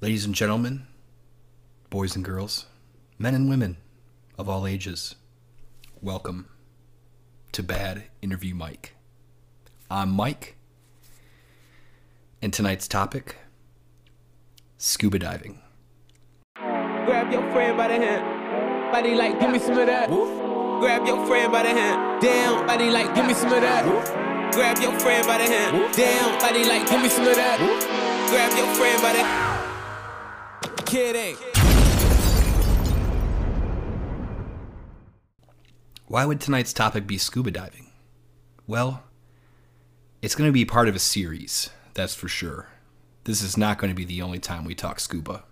Ladies and gentlemen, boys and girls, men and women of all ages, welcome to Bad Interview Mike. I'm Mike, and tonight's topic scuba diving. Grab your friend by the hand. Body like, give me some of that. Grab your friend by the hand. Damn, body like, give me some of that. Grab your friend by the hand. Damn, body like, give me some of that. Grab your friend by the Kidding. Why would tonight's topic be scuba diving? Well, it's going to be part of a series, that's for sure. This is not going to be the only time we talk scuba.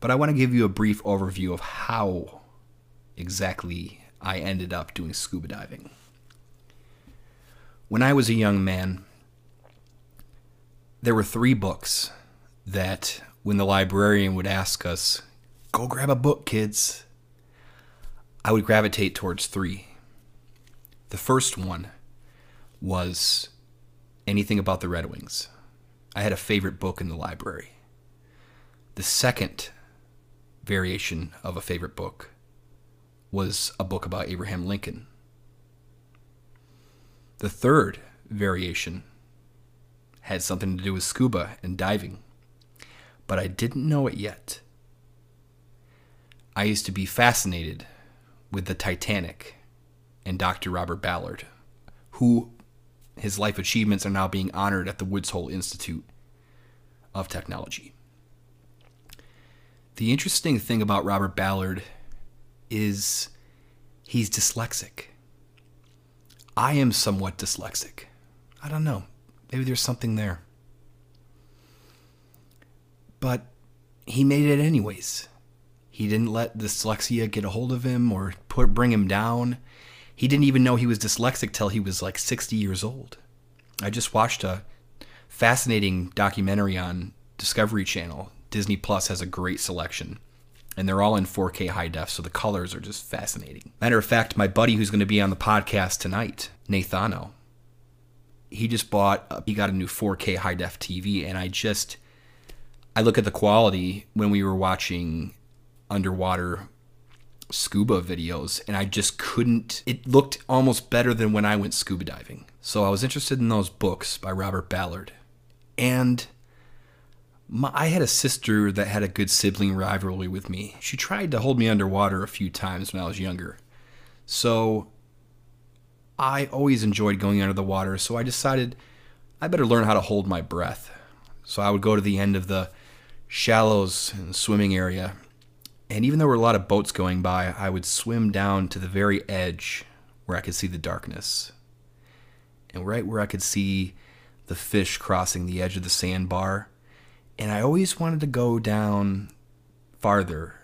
But I want to give you a brief overview of how exactly I ended up doing scuba diving. When I was a young man, there were three books that, when the librarian would ask us, Go grab a book, kids, I would gravitate towards three. The first one was anything about the Red Wings. I had a favorite book in the library. The second variation of a favorite book was a book about Abraham Lincoln. The third variation had something to do with scuba and diving, but I didn't know it yet. I used to be fascinated with the Titanic and Dr. Robert Ballard, who his life achievements are now being honored at the Woods Hole Institute of Technology. The interesting thing about Robert Ballard is he's dyslexic. I am somewhat dyslexic. I don't know. Maybe there's something there. But he made it anyways. He didn't let dyslexia get a hold of him or put bring him down. He didn't even know he was dyslexic till he was like 60 years old. I just watched a fascinating documentary on Discovery Channel. Disney Plus has a great selection, and they're all in 4K high def, so the colors are just fascinating. Matter of fact, my buddy who's going to be on the podcast tonight, Nathano, he just bought, he got a new 4K high def TV, and I just, I look at the quality when we were watching underwater scuba videos and I just couldn't it looked almost better than when I went scuba diving. So I was interested in those books by Robert Ballard. And my, I had a sister that had a good sibling rivalry with me. She tried to hold me underwater a few times when I was younger. So I always enjoyed going under the water, so I decided I better learn how to hold my breath. So I would go to the end of the shallows and swimming area and even though there were a lot of boats going by, I would swim down to the very edge where I could see the darkness. And right where I could see the fish crossing the edge of the sandbar. And I always wanted to go down farther,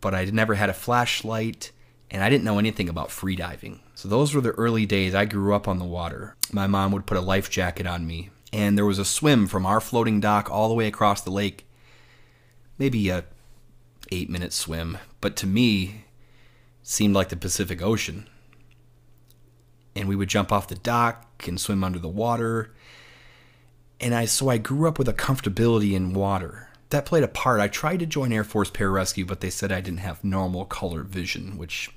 but I never had a flashlight and I didn't know anything about freediving. So those were the early days I grew up on the water. My mom would put a life jacket on me, and there was a swim from our floating dock all the way across the lake, maybe a eight minute swim, but to me, seemed like the Pacific Ocean. And we would jump off the dock and swim under the water. And I so I grew up with a comfortability in water. That played a part. I tried to join Air Force Pararescue, but they said I didn't have normal color vision, which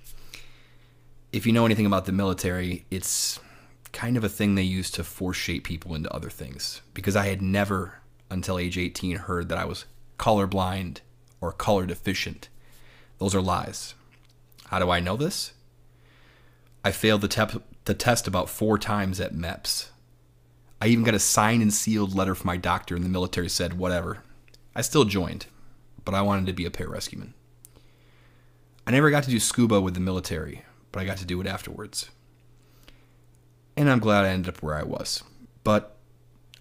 if you know anything about the military, it's kind of a thing they use to force shape people into other things. Because I had never, until age 18, heard that I was colorblind or color deficient. Those are lies. How do I know this? I failed the, the test about four times at MEPS. I even got a signed and sealed letter from my doctor, and the military said, whatever. I still joined, but I wanted to be a pararescueman. I never got to do scuba with the military, but I got to do it afterwards. And I'm glad I ended up where I was. But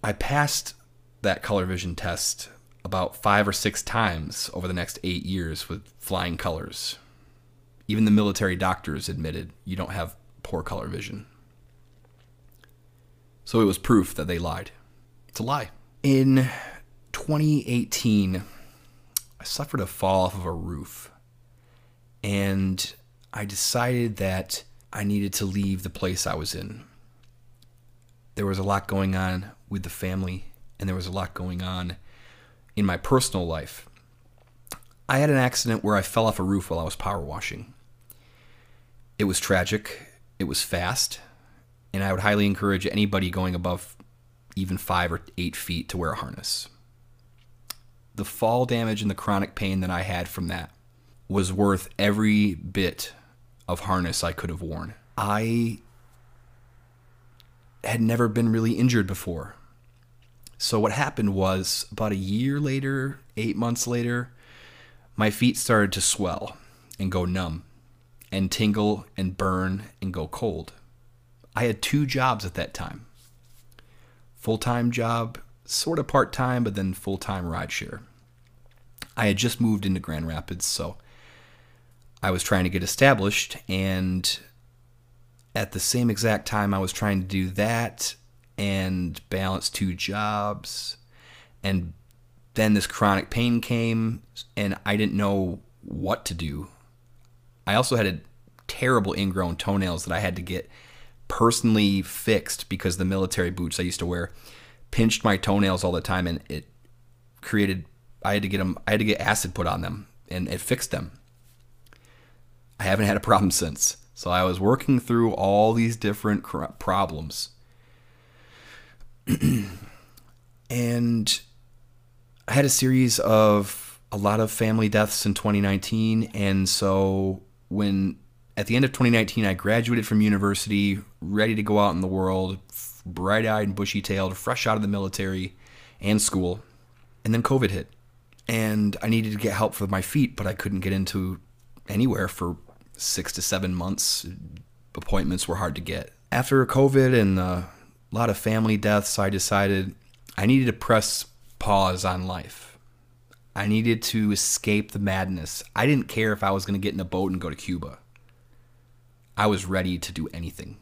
I passed that color vision test about five or six times over the next eight years with flying colors. Even the military doctors admitted you don't have poor color vision. So it was proof that they lied. It's a lie. In 2018, I suffered a fall off of a roof. And I decided that I needed to leave the place I was in. There was a lot going on with the family, and there was a lot going on in my personal life, I had an accident where I fell off a roof while I was power washing. It was tragic, it was fast, and I would highly encourage anybody going above even five or eight feet to wear a harness. The fall damage and the chronic pain that I had from that was worth every bit of harness I could have worn. I had never been really injured before. So what happened was about a year later, 8 months later, my feet started to swell and go numb and tingle and burn and go cold. I had two jobs at that time. Full-time job, sort of part-time, but then full-time rideshare. I had just moved into Grand Rapids, so I was trying to get established and at the same exact time I was trying to do that and balance two jobs and then this chronic pain came and I didn't know what to do. I also had a terrible ingrown toenails that I had to get personally fixed because the military boots I used to wear pinched my toenails all the time and it created I had to get them I had to get acid put on them and it fixed them. I haven't had a problem since. So I was working through all these different problems. and I had a series of a lot of family deaths in 2019 and so when at the end of 2019 I graduated from university, ready to go out in the world, bright-eyed and bushy-tailed, fresh out of the military and school. And then COVID hit. And I needed to get help for my feet, but I couldn't get into anywhere for six to seven months. Appointments were hard to get. After COVID and a lot of family deaths, I decided I needed to press pause on life. I needed to escape the madness. I didn't care if I was going to get in a boat and go to Cuba. I was ready to do anything.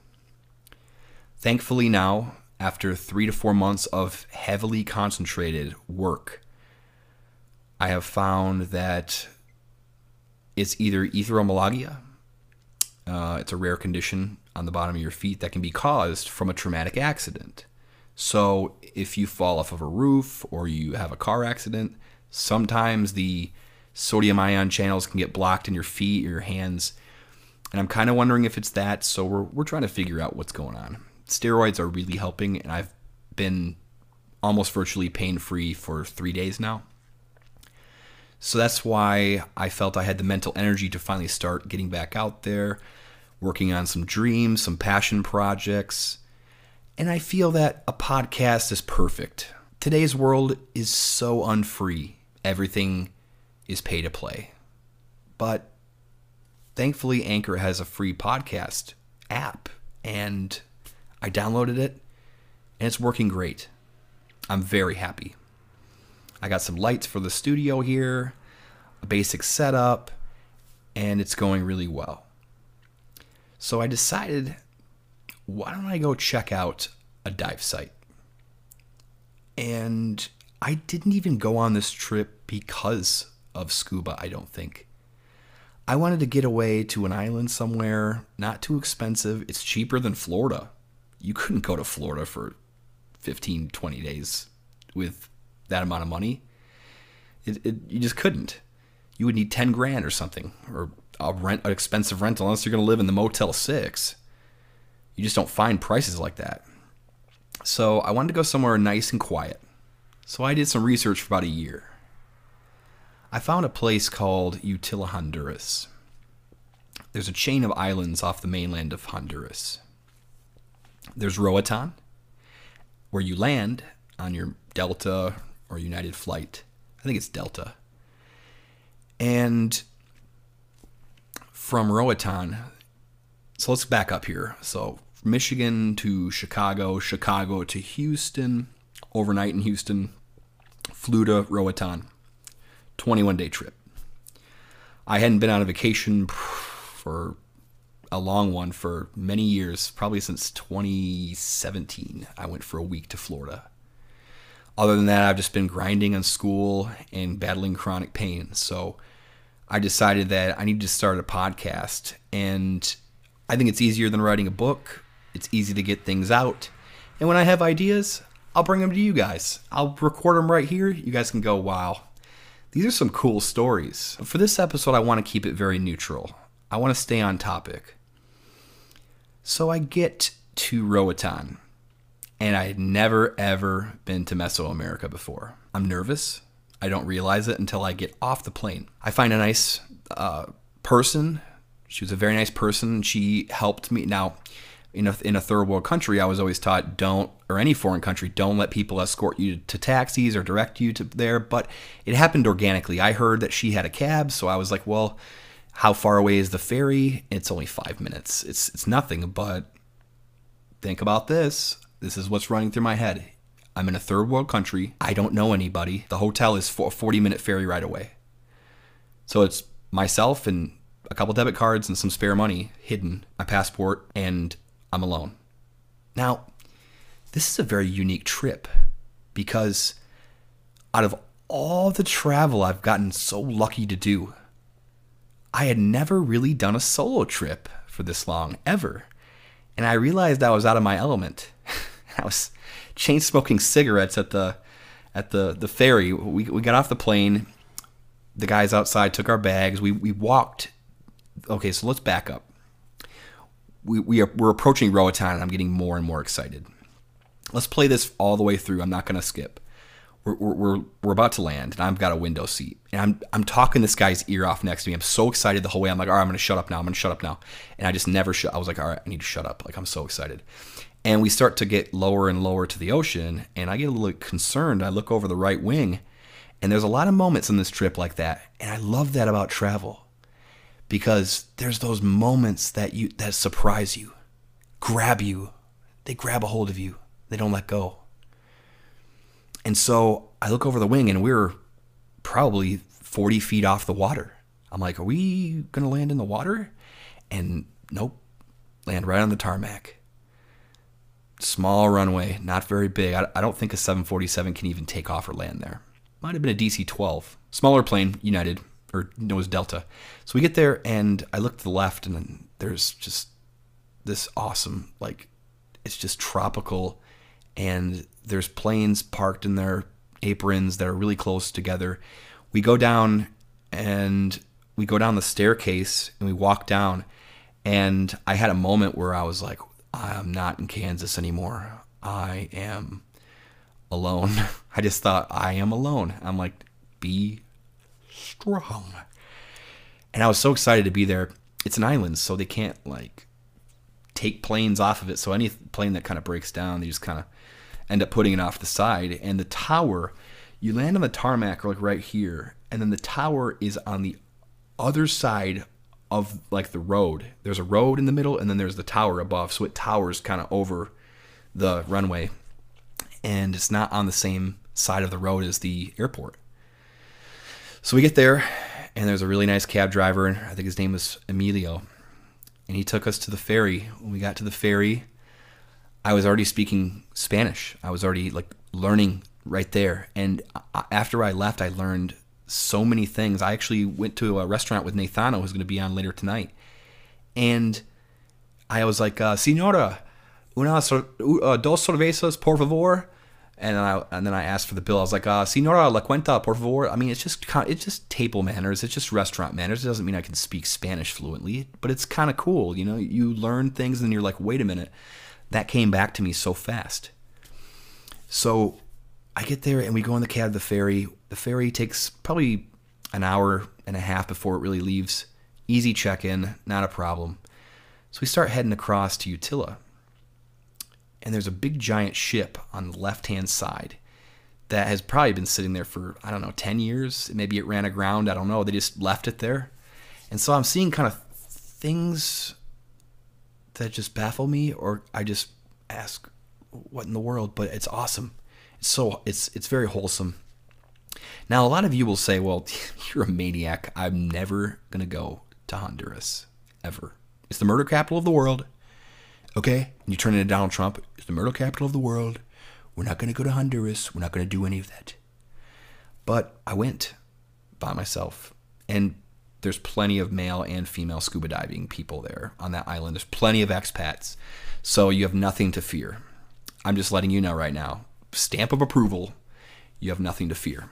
Thankfully, now, after three to four months of heavily concentrated work, I have found that it's either erythromelalgia. Uh, it's a rare condition on the bottom of your feet that can be caused from a traumatic accident. So, if you fall off of a roof or you have a car accident, sometimes the sodium ion channels can get blocked in your feet or your hands. And I'm kind of wondering if it's that. So, we're, we're trying to figure out what's going on. Steroids are really helping, and I've been almost virtually pain free for three days now. So that's why I felt I had the mental energy to finally start getting back out there, working on some dreams, some passion projects. And I feel that a podcast is perfect. Today's world is so unfree. Everything is pay to play. But thankfully, Anchor has a free podcast app, and I downloaded it, and it's working great. I'm very happy. I got some lights for the studio here, a basic setup, and it's going really well. So I decided, why don't I go check out a dive site? And I didn't even go on this trip because of scuba, I don't think. I wanted to get away to an island somewhere, not too expensive. It's cheaper than Florida. You couldn't go to Florida for 15, 20 days with that amount of money. It, it, you just couldn't. You would need 10 grand or something, or a rent, an expensive rental, unless you're going to live in the Motel 6. You just don't find prices like that. So I wanted to go somewhere nice and quiet. So I did some research for about a year. I found a place called Utila, Honduras. There's a chain of islands off the mainland of Honduras. There's Roatan, where you land on your Delta or United flight. I think it's Delta. And from Roatan, so let's back up here. So Michigan to Chicago, Chicago to Houston, overnight in Houston, flew to Roatan. 21 day trip. I hadn't been on a vacation for a long one for many years, probably since 2017. I went for a week to Florida. Other than that, I've just been grinding on school and battling chronic pain. So I decided that I need to start a podcast. And I think it's easier than writing a book, it's easy to get things out. And when I have ideas, I'll bring them to you guys. I'll record them right here. You guys can go, wow, these are some cool stories. But for this episode, I want to keep it very neutral. I want to stay on topic. So I get to Roatan, and I had never ever been to Mesoamerica before. I'm nervous. I don't realize it until I get off the plane. I find a nice uh, person. She was a very nice person. She helped me. Now, in a, in a third world country, I was always taught don't, or any foreign country, don't let people escort you to taxis or direct you to there. But it happened organically. I heard that she had a cab, so I was like, well, how far away is the ferry? It's only five minutes. It's it's nothing. But think about this. This is what's running through my head. I'm in a third world country. I don't know anybody. The hotel is for a 40 minute ferry ride away. So it's myself and a couple debit cards and some spare money hidden, my passport, and I'm alone. Now, this is a very unique trip because out of all the travel I've gotten so lucky to do, I had never really done a solo trip for this long, ever. And I realized I was out of my element. I was chain smoking cigarettes at the at the, the ferry. We, we got off the plane. The guys outside took our bags. We, we walked. Okay, so let's back up we, we are, we're approaching Roatan and I'm getting more and more excited. Let's play this all the way through. I'm not to skip. We're, we're, we're about to land and I've got a window seat and I'm, I'm talking this guy's ear off next to me. I'm so excited the whole way. I'm like, all right, I'm going to shut up now. I'm going to shut up now. And I just never shut. I was like, all right, I need to shut up. Like, I'm so excited. And we start to get lower and lower to the ocean and I get a little concerned. I look over the right wing and there's a lot of moments in this trip like that. And I love that about travel because there's those moments that you that surprise you, grab you, they grab a hold of you, they don't let go. And so I look over the wing and we're probably 40 feet off the water. I'm like, are we gonna land in the water? And nope, land right on the tarmac. Small runway, not very big. I, I don't think a 747 can even take off or land there. Might have been a DC 12. Smaller plane, United, or no, it was Delta. So we get there, and I look to the left, and then there's just this awesome, like, it's just tropical, and there's planes parked in their aprons that are really close together. We go down, and we go down the staircase, and we walk down, and I had a moment where I was like, I'm not in Kansas anymore. I am alone. I just thought I am alone. I'm like, be strong. And I was so excited to be there. It's an island, so they can't like take planes off of it. So any plane that kind of breaks down, they just kind of end up putting it off the side. And the tower, you land on the tarmac like right here, and then the tower is on the other side of like the road. There's a road in the middle, and then there's the tower above. So it towers kind of over the runway, and it's not on the same side of the road as the airport. So we get there, and there's a really nice cab driver, and I think his name was Emilio, and he took us to the ferry. When we got to the ferry, I was already speaking Spanish. I was already like learning right there. And uh, after I left, I learned so many things. I actually went to a restaurant with Nathano, who's going to be on later tonight, and I was like, uh, "Senora, una uh, dos cervezas, por favor." And then I and then I asked for the bill. I was like, uh, "Senora, la cuenta, por favor." I mean, it's just it's just table manners. It's just restaurant manners. It doesn't mean I can speak Spanish fluently, but it's kind of cool. You know, you learn things and you're like, "Wait a minute," that came back to me so fast. So I get there and we go on the cab the ferry. The ferry takes probably an hour and a half before it really leaves. Easy check in, not a problem. So we start heading across to Utila. and there's a big giant ship on the left hand side that has probably been sitting there for I don't know 10 years. Maybe it ran aground. I don't know. They just left it there, and so I'm seeing kind of things that just baffle me, or I just ask, "What in the world?" But it's awesome. It's so it's it's very wholesome. Now a lot of you will say, "Well, you're a maniac. I'm never gonna go to Honduras ever. It's the murder capital of the world." Okay? You turn into Donald Trump. It's the murder capital of the world. We're not going to go to Honduras. We're not going to do any of that. But I went by myself. And there's plenty of male and female scuba diving people there on that island. There's plenty of expats. So you have nothing to fear. I'm just letting you know right now. stamp of approval, you have nothing to fear.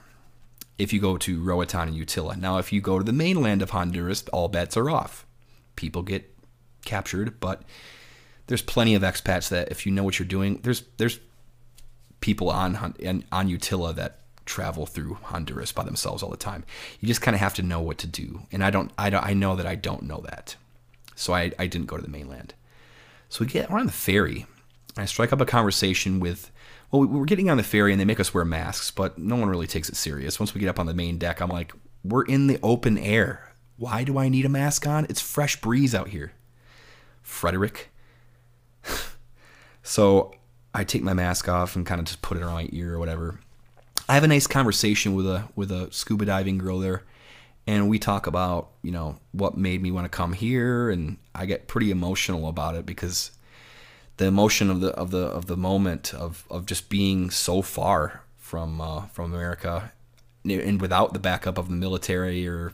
If you go to Roatan and Utila. Now, if you go to the mainland of Honduras, all bets are off. People get captured, but there's plenty of expats that if you know what you're doing, there's there's people on on, on Utila that travel through Honduras by themselves all the time. You just kind of have to know what to do, and I don't I don't I know that I don't know that, so I I didn't go to the mainland. So we get we're on the ferry. I strike up a conversation with well, we're getting on the ferry and they make us wear masks, but no one really takes it serious. Once we get up on the main deck, I'm like, we're in the open air. Why do I need a mask on? It's fresh breeze out here. Frederick. so I take my mask off and kind of just put it on my ear or whatever. I have a nice conversation with a with a scuba diving girl there, and we talk about you know what made me want to come here, and I get pretty emotional about it because the emotion of the of the of the moment of of just being so far from uh, from America and without the backup of the military or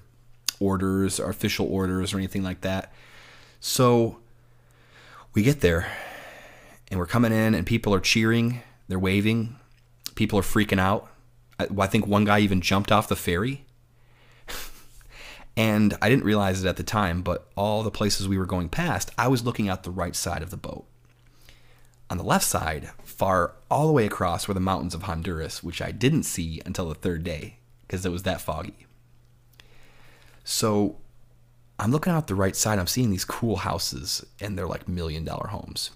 orders or official orders or anything like that. So we get there and we're coming in and people are cheering, they're waving, people are freaking out. I, I think one guy even jumped off the ferry. and I didn't realize it at the time, but all the places we were going past, I was looking out the right side of the boat. On the left side, far all the way across, were the mountains of Honduras, which I didn't see until the third day because it was that foggy. So I'm looking out the right side. I'm seeing these cool houses, and they're like million dollar homes.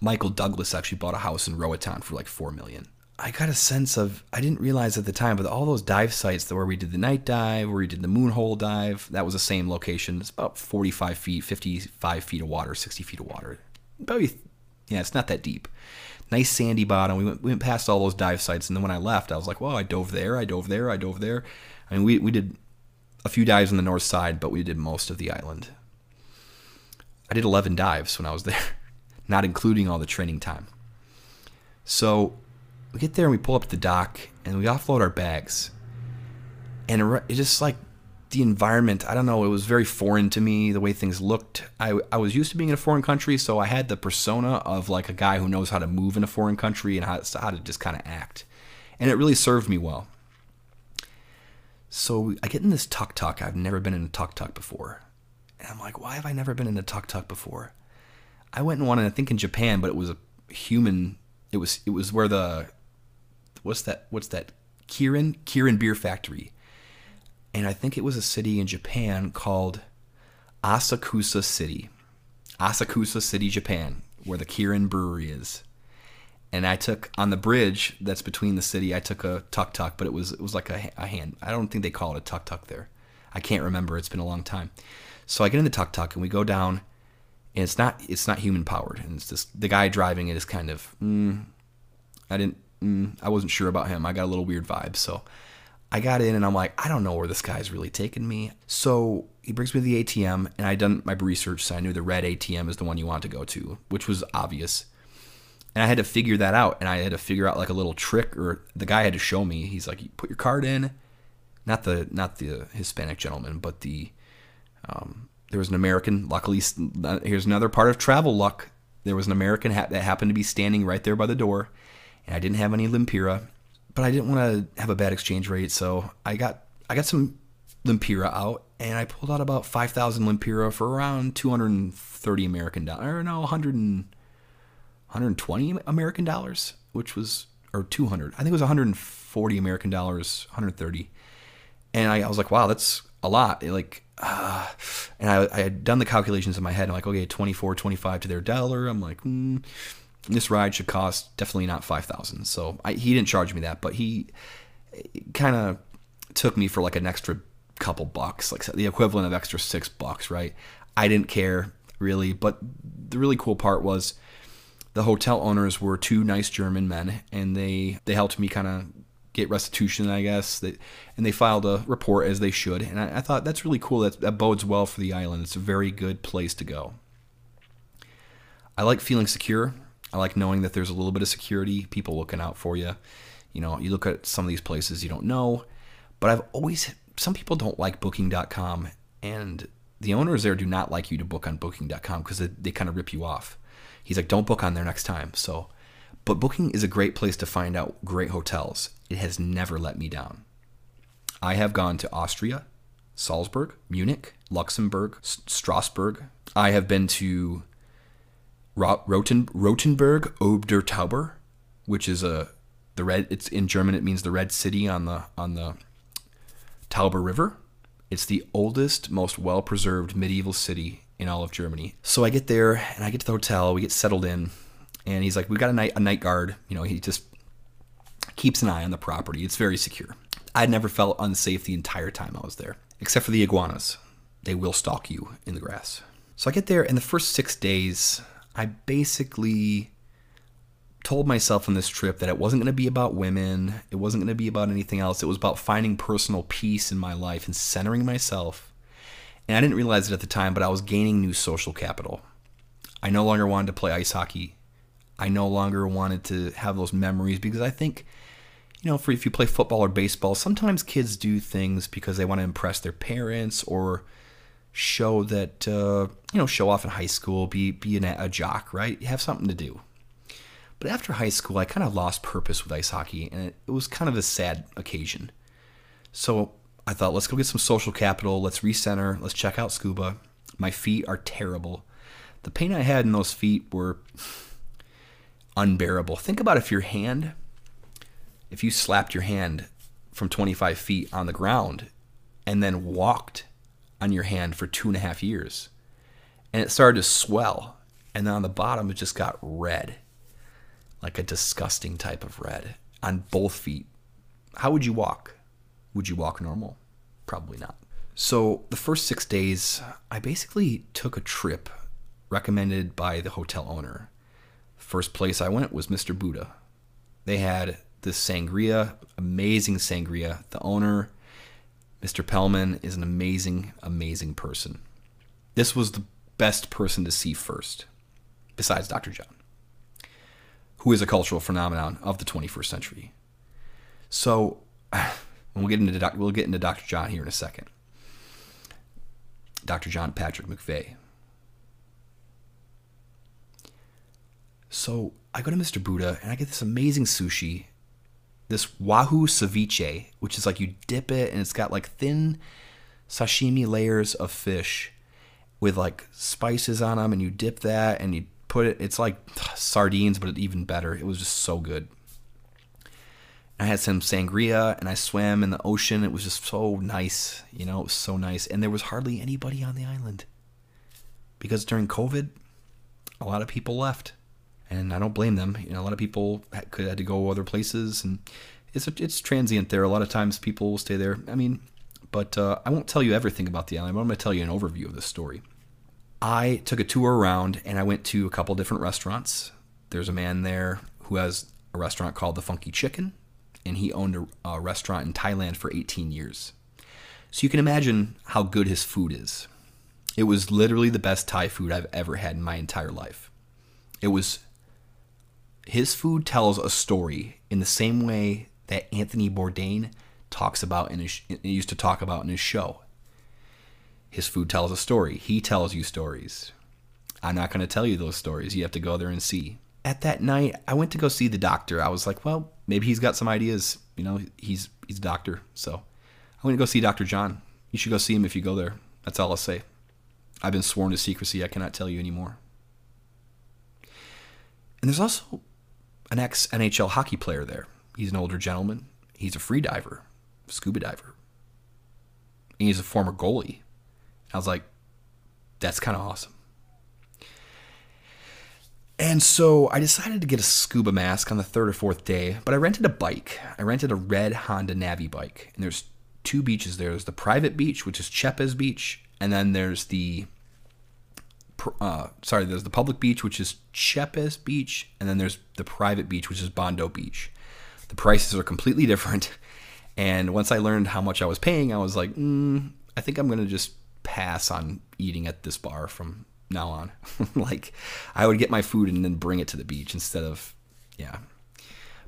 Michael Douglas actually bought a house in Roatan for like four million. I got a sense of I didn't realize at the time, but all those dive sites where we did the night dive, where we did the moonhole dive, that was the same location. It's about 45 feet, 55 feet of water, 60 feet of water. Probably yeah, it's not that deep. Nice sandy bottom. We went, we went past all those dive sites, and then when I left, I was like, well, I dove there, I dove there, I dove there. I mean, we, we did a few dives on the north side, but we did most of the island. I did 11 dives when I was there, not including all the training time. So we get there and we pull up to the dock and we offload our bags. And it just like the environment, I don't know, it was very foreign to me, the way things looked. I, I was used to being in a foreign country, so I had the persona of like a guy who knows how to move in a foreign country and how, how to just kind of act. And it really served me well. So I get in this tuk tuk. I've never been in a tuk tuk before. And I'm like, why have I never been in a tuk tuk before? I went in one, I think in Japan, but it was a human. It was it was where the what's that? What's that? Kirin Kirin Beer Factory and I think it was a city in Japan called Asakusa City. Asakusa City, Japan, where the Kirin Brewery is. And I took on the bridge that's between the city. I took a tuk tuk, but it was it was like a, a hand. I don't think they call it a tuk tuk there. I can't remember. It's been a long time. So I get in the tuk tuk and we go down, and it's not it's not human powered, and it's just the guy driving it is kind of. Mm, I didn't. Mm, I wasn't sure about him. I got a little weird vibe. So I got in and I'm like, I don't know where this guy's really taking me. So he brings me to the ATM and I done my research, so I knew the red ATM is the one you want to go to, which was obvious. And I had to figure that out, and I had to figure out like a little trick, or the guy had to show me. He's like, you put your card in, not the not the Hispanic gentleman, but the um, there was an American. Luckily, here's another part of travel luck. There was an American ha- that happened to be standing right there by the door, and I didn't have any Lempira but I didn't want to have a bad exchange rate, so I got I got some Lempira out, and I pulled out about five thousand Lempira for around two hundred and thirty American dollars, or no, 100 and, 120 American dollars, which was or two hundred. I think it was one hundred and forty American dollars, one hundred thirty, and I, I, was like, wow, that's a lot. Like, uh, and I, I, had done the calculations in my head. I'm like, okay, 24, 25 to their dollar. I'm like, mm, this ride should cost definitely not 5000 so I, he didn't charge me that but he kind of took me for like an extra couple bucks like the equivalent of extra six bucks right? I didn't care really but the really cool part was the hotel owners were two nice german men and they they helped me kind of get restitution i guess. And they filed a report as they should and I, I thought that's really cool. That, that bodes well for the island. It's a very good place to go. I like feeling secure I like knowing that there's a little bit of security, people looking out for you. You know, you look at some of these places you don't know, but I've always some people don't like booking.com and the owners there do not like you to book on booking.com because they, they kind of rip you off. He's like, don't book on there next time. So But booking is a great place to find out great hotels. It has never let me down. I have gone to Austria, Salzburg, Munich, Luxembourg, S- Strasbourg. I have been to Roten, Rothenburg ob der Tauber, which is a the red. It's in German. It means the red city on the on the Tauber River. It's the oldest, most well preserved medieval city in all of Germany. So I get there and I get to the hotel. We get settled in, and he's like, "We got a night a night guard. You know, he just keeps an eye on the property. It's very secure. I'd never felt unsafe the entire time I was there, except for the iguanas. They will stalk you in the grass. So I get there, and the first six days, I basically told myself on this trip that it wasn't going to be about women, it wasn't going to be about anything else. It was about finding personal peace in my life and centering myself. And I didn't realize it at the time, but I was gaining new social capital. I no longer wanted to play ice hockey. I no longer wanted to have those memories because I think, you know, for if you play football or baseball, sometimes kids do things because they want to impress their parents or show that uh, you know show off in high school, be be an, a jock, right? You have something to do. But after high school, I kind of lost purpose with ice hockey, and it, it was kind of a sad occasion. So I thought, let's go get some social capital. Let's recenter. Let's check out scuba. My feet are terrible. The pain I had in those feet were unbearable. Think about if your hand, if you slapped your hand from 25 feet on the ground and then walked on your hand for two and a half years. And it started to swell. And then on the bottom it just got red. Like a disgusting type of red on both feet. How would you walk? Would you walk normal? Probably not. So the first six days i basically took a trip recommended by the hotel owner. First place i went was mr buddha. They had this sangria amazing sangria. The owner Mr. Pellman is an amazing, amazing person. This was the best person to see first, besides Dr. John, who is a cultural phenomenon of the 21st century. So, we'll get into doc, we'll get into Dr. John here in a second. Dr. John Patrick McVeigh. So I go to Mr. Buddha and I get this amazing sushi this wahoo ceviche, which is like you dip it and it's got like thin sashimi layers of fish with like spices on them, and you dip that and you put it. It's like sardines, but even better. It was just so good. I had some sangria and I swam in the ocean. It was just so nice, you know, it was so nice. And there was hardly anybody on the island because during COVID, a lot of people left and I don't blame them. You know, a lot of people could had to go other places, and it's it's transient there. A lot of times people will stay there. I mean, but uh, I won't tell you everything about the island. But I'm going to tell you an overview of the story. I took a tour around, and I went to a couple different restaurants. There's a man there who has a restaurant called the Funky Chicken, and he owned a, a restaurant in Thailand for 18 years. So you can imagine how good his food is. It was literally the best Thai food I've ever had in my entire life. It was his food tells a story in the same way that Anthony Bourdain talks about in his used to talk about in his show. His food tells a story. He tells you stories. I'm not going to tell you those stories. You have to go there and see. At that night, I went to go see the doctor. I was like, well, maybe he's got some ideas. You know, he's he's a doctor, so I went to go see Dr. John. You should go see him if you go there. That's all I'll say. I've been sworn to secrecy. I cannot tell you anymore. And there's also an ex NHL hockey player there. He's an older gentleman. He's a free diver, scuba diver. And he's a former goalie. I was like, that's kind of awesome. And so I decided to get a scuba mask on the third or fourth day, but I rented a bike. I rented a red Honda Navi bike. And there's two beaches there. There's the private beach, which is Chepes Beach, and then there's the uh, sorry, there's the public beach, which is Chepes Beach, and then there's the private beach, which is Bando Beach. The prices are completely different. And once I learned how much I was paying, I was like, mm, I think I'm going to just pass on eating at this bar from now on. like, I would get my food and then bring it to the beach instead of, yeah.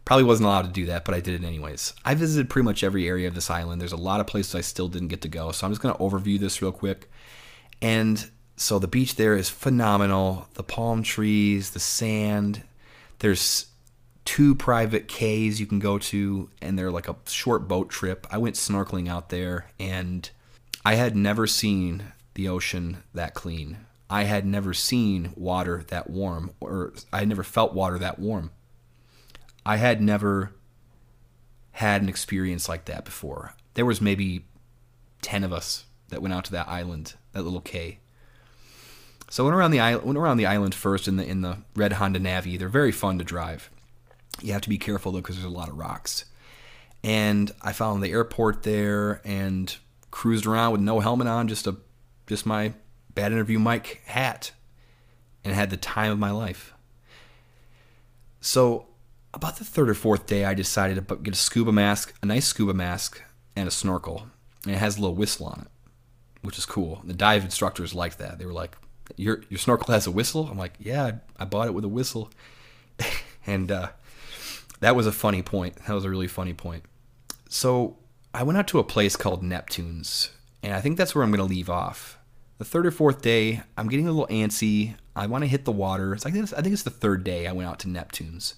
Probably wasn't allowed to do that, but I did it anyways. I visited pretty much every area of this island. There's a lot of places I still didn't get to go. So I'm just going to overview this real quick. And so the beach there is phenomenal. The palm trees, the sand. There's two private cays you can go to, and they're like a short boat trip. I went snorkeling out there, and I had never seen the ocean that clean. I had never seen water that warm, or I had never felt water that warm. I had never had an experience like that before. There was maybe 10 of us that went out to that island, that little cay. So went around the island, went around the island first in the in the red Honda Navi. They're very fun to drive. You have to be careful though because there's a lot of rocks. And I found the airport there and cruised around with no helmet on, just a just my bad interview mic hat, and had the time of my life. So about the third or fourth day, I decided to get a scuba mask, a nice scuba mask, and a snorkel. And it has a little whistle on it, which is cool. The dive instructors liked that. They were like, "Your your snorkel has a whistle." I'm like, "Yeah, I bought it with a whistle," and uh, that was a funny point. That was a really funny point. So I went out to a place called Neptune's, and I think that's where I'm going to leave off. The third or fourth day, I'm getting a little antsy. I want to hit the water. It's like this, I think it's the third day I went out to Neptune's.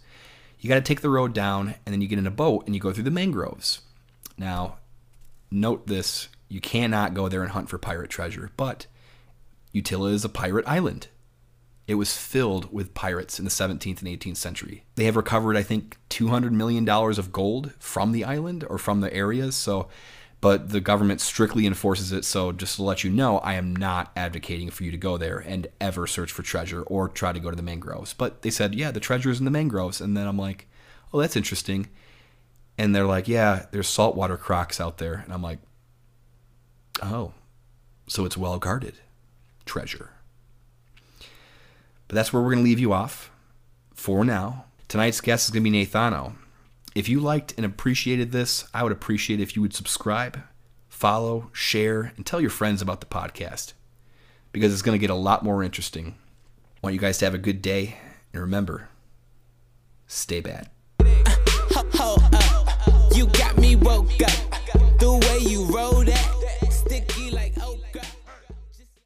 You got to take the road down, and then you get in a boat and you go through the mangroves. Now, note this: you cannot go there and hunt for pirate treasure, but Utila is a pirate island. It was filled with pirates in the 17th and 18th century. They have recovered, I think, 200 million dollars of gold from the island or from the areas. So, but the government strictly enforces it. So, just to let you know, I am not advocating for you to go there and ever search for treasure or try to go to the mangroves. But they said, yeah, the treasure is in the mangroves, and then I'm like, oh, that's interesting. And they're like, yeah, there's saltwater crocs out there, and I'm like, oh, so it's well guarded treasure. But that's where we're going to leave you off for now. Tonight's guest is going to be Nathano. If you liked and appreciated this, I would appreciate if you would subscribe, follow, share, and tell your friends about the podcast because it's going to get a lot more interesting. I want you guys to have a good day, and remember, stay bad. Uh, you got me woke